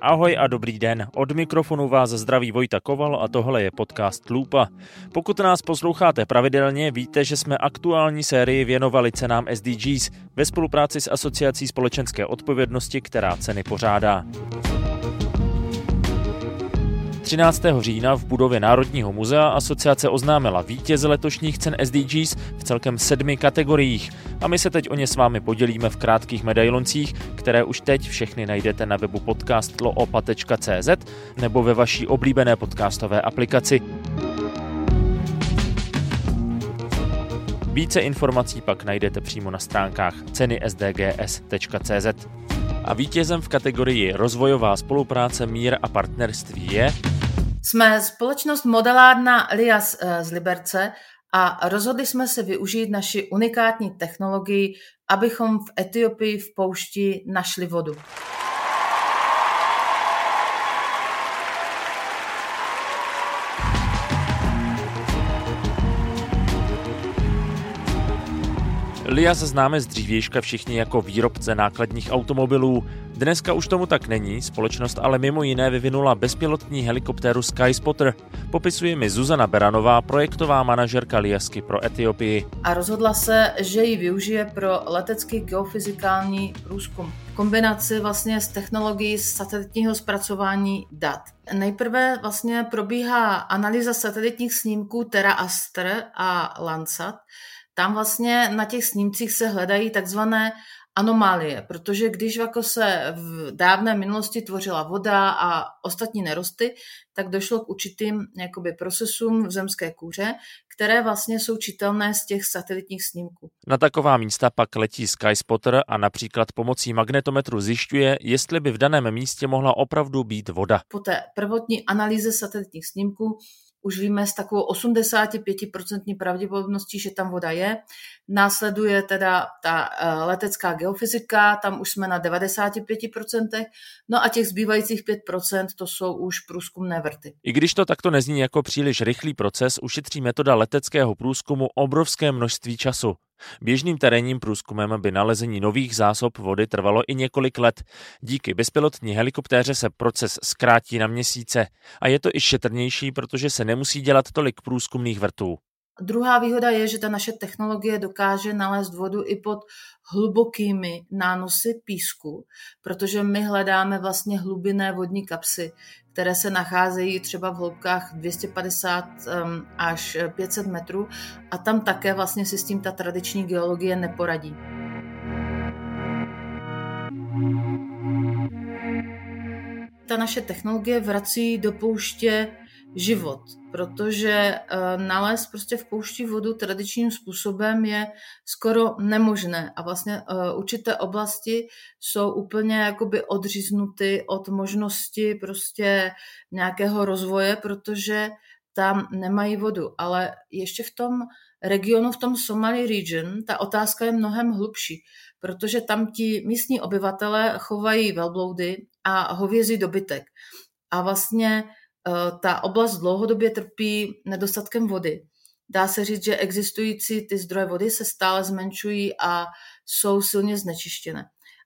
Ahoj a dobrý den. Od mikrofonu vás zdraví Vojta Koval a tohle je podcast Lupa. Pokud nás posloucháte pravidelně, víte, že jsme aktuální sérii věnovali cenám SDGs ve spolupráci s Asociací společenské odpovědnosti, která ceny pořádá. 13. října v budově Národního muzea asociace oznámila vítěze letošních cen SDGs v celkem sedmi kategoriích a my se teď o ně s vámi podělíme v krátkých medailoncích, které už teď všechny najdete na webu podcastloopa.cz nebo ve vaší oblíbené podcastové aplikaci. Více informací pak najdete přímo na stránkách cenysdgs.cz. A vítězem v kategorii Rozvojová spolupráce, mír a partnerství je jsme společnost modelárna Lias eh, z Liberce a rozhodli jsme se využít naši unikátní technologii, abychom v Etiopii v poušti našli vodu. Lias známe z dřívějška všichni jako výrobce nákladních automobilů. Dneska už tomu tak není, společnost ale mimo jiné vyvinula bezpilotní helikoptéru Skyspotter. Popisuje mi Zuzana Beranová, projektová manažerka Liasky pro Etiopii. A rozhodla se, že ji využije pro letecký geofyzikální průzkum. Kombinaci vlastně s technologií satelitního zpracování dat. Nejprve vlastně probíhá analýza satelitních snímků Terra Aster a Landsat, tam vlastně na těch snímcích se hledají takzvané anomálie, protože když jako se v dávné minulosti tvořila voda a ostatní nerosty, tak došlo k určitým jakoby, procesům v zemské kůře, které vlastně jsou čitelné z těch satelitních snímků. Na taková místa pak letí Skyspotter a například pomocí magnetometru zjišťuje, jestli by v daném místě mohla opravdu být voda. Po té prvotní analýze satelitních snímků už víme s takovou 85% pravděpodobností, že tam voda je. Následuje teda ta eh, letecká geofyzika, tam už jsme na 95%, no a těch zbývajících 5% to jsou už průzkumné vrty. I když to takto nezní jako příliš rychlý proces, ušetří metoda leteckého průzkumu obrovské množství času. Běžným terénním průzkumem by nalezení nových zásob vody trvalo i několik let. Díky bezpilotní helikoptéře se proces zkrátí na měsíce a je to i šetrnější, protože se nemusí dělat tolik průzkumných vrtů. Druhá výhoda je, že ta naše technologie dokáže nalézt vodu i pod hlubokými nánosy písku, protože my hledáme vlastně hlubinné vodní kapsy, které se nacházejí třeba v hloubkách 250 až 500 metrů a tam také vlastně si s tím ta tradiční geologie neporadí. Ta naše technologie vrací do pouště život, protože uh, nalézt prostě v poušti vodu tradičním způsobem je skoro nemožné a vlastně uh, určité oblasti jsou úplně jakoby odříznuty od možnosti prostě nějakého rozvoje, protože tam nemají vodu. Ale ještě v tom regionu, v tom Somali region, ta otázka je mnohem hlubší, protože tam ti místní obyvatele chovají velbloudy a hovězí dobytek. A vlastně Eh, ta oblast dlouhodobě trpí nedostatkem vody. Dá se říct, že existující ty zdroje vody se stále zmenšují a jsou silně znečištěné.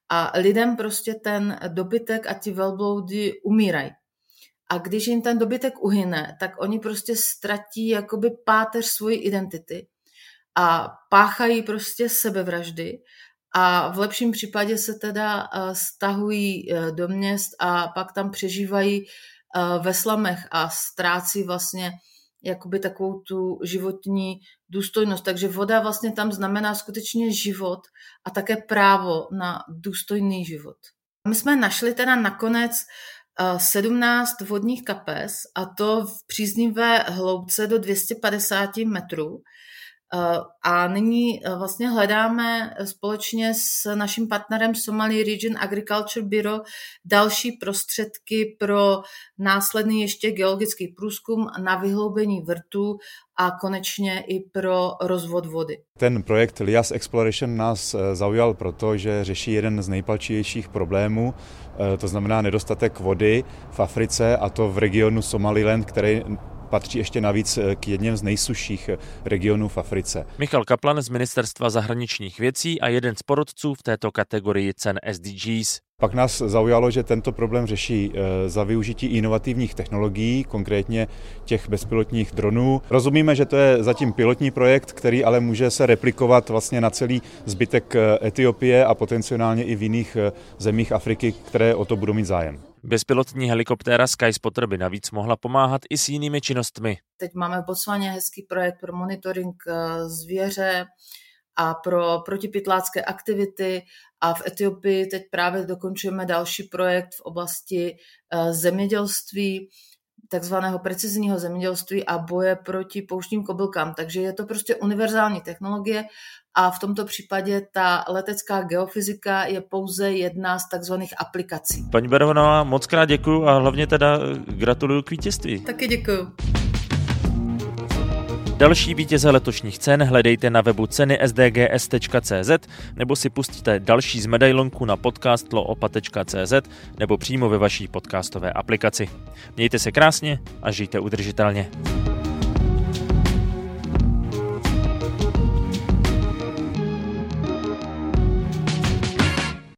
A lidem prostě ten dobytek a ti velbloudy umírají. A když jim ten dobytek uhyne, tak oni prostě ztratí jakoby páteř svojí identity a páchají prostě sebevraždy a v lepším případě se teda eh, stahují eh, do měst a pak tam přežívají Eh, ve slamech a ztrácí vlastně jakoby takovou tu životní důstojnost. Takže voda vlastně tam znamená skutečně život a také právo na důstojný život. My jsme našli teda nakonec 17 eh, vodních kapes a to v příznivé hloubce do 250 metrů. Eh, a nyní eh, vlastně hledáme společně s naším partnerem Somali Region Agriculture Bureau další prostředky pro následný ještě geologický průzkum na vyhloubení vrtů a konečně i pro rozvod vody. Ten projekt Lias Exploration nás eh, zaujal proto, že řeší jeden z nejpalčivějších problémů, to znamená nedostatek vody v Africe a to v regionu Somaliland, který patří ještě navíc eh, k jedním z nejsušších eh, regionů v Africe. Michal Kaplan z Ministerstva zahraničních věcí a jeden z porodců v této kategorii cen SDGs. Pak nás zaujalo, že tento problém řeší eh, za využití inovativních technologií, konkrétně těch bezpilotních dronů. Rozumíme, že to je zatím pilotní projekt, který ale může se replikovat vlastně na celý zbytek eh, Etiopie a potenciálně i v jiných eh, zemích Afriky, které o to budou mít zájem. Bezpilotní helikoptéra Skyspotter by navíc mohla pomáhat i s jinými činnostmi. Teď máme v Botswaně hezký projekt pro monitoring zvěře, a pro protipytlácké aktivity a v Etiopii teď právě dokončujeme další projekt v oblasti eh, zemědělství, takzvaného precizního zemědělství a boje proti pouštním kobylkám. Takže je to prostě univerzální technologie a v tomto případě ta letecká geofyzika je pouze jedna z takzvaných aplikací. Paní Berhonová, moc krát děkuji a hlavně teda gratuluju k vítězství. Taky děkuji. Další vítěze letošních cen hledejte na webu ceny sdgs.cz nebo si pustíte další z medailonku na podcastloopa.cz nebo přímo ve vaší podcastové aplikaci. Mějte se krásně a žijte udržitelně.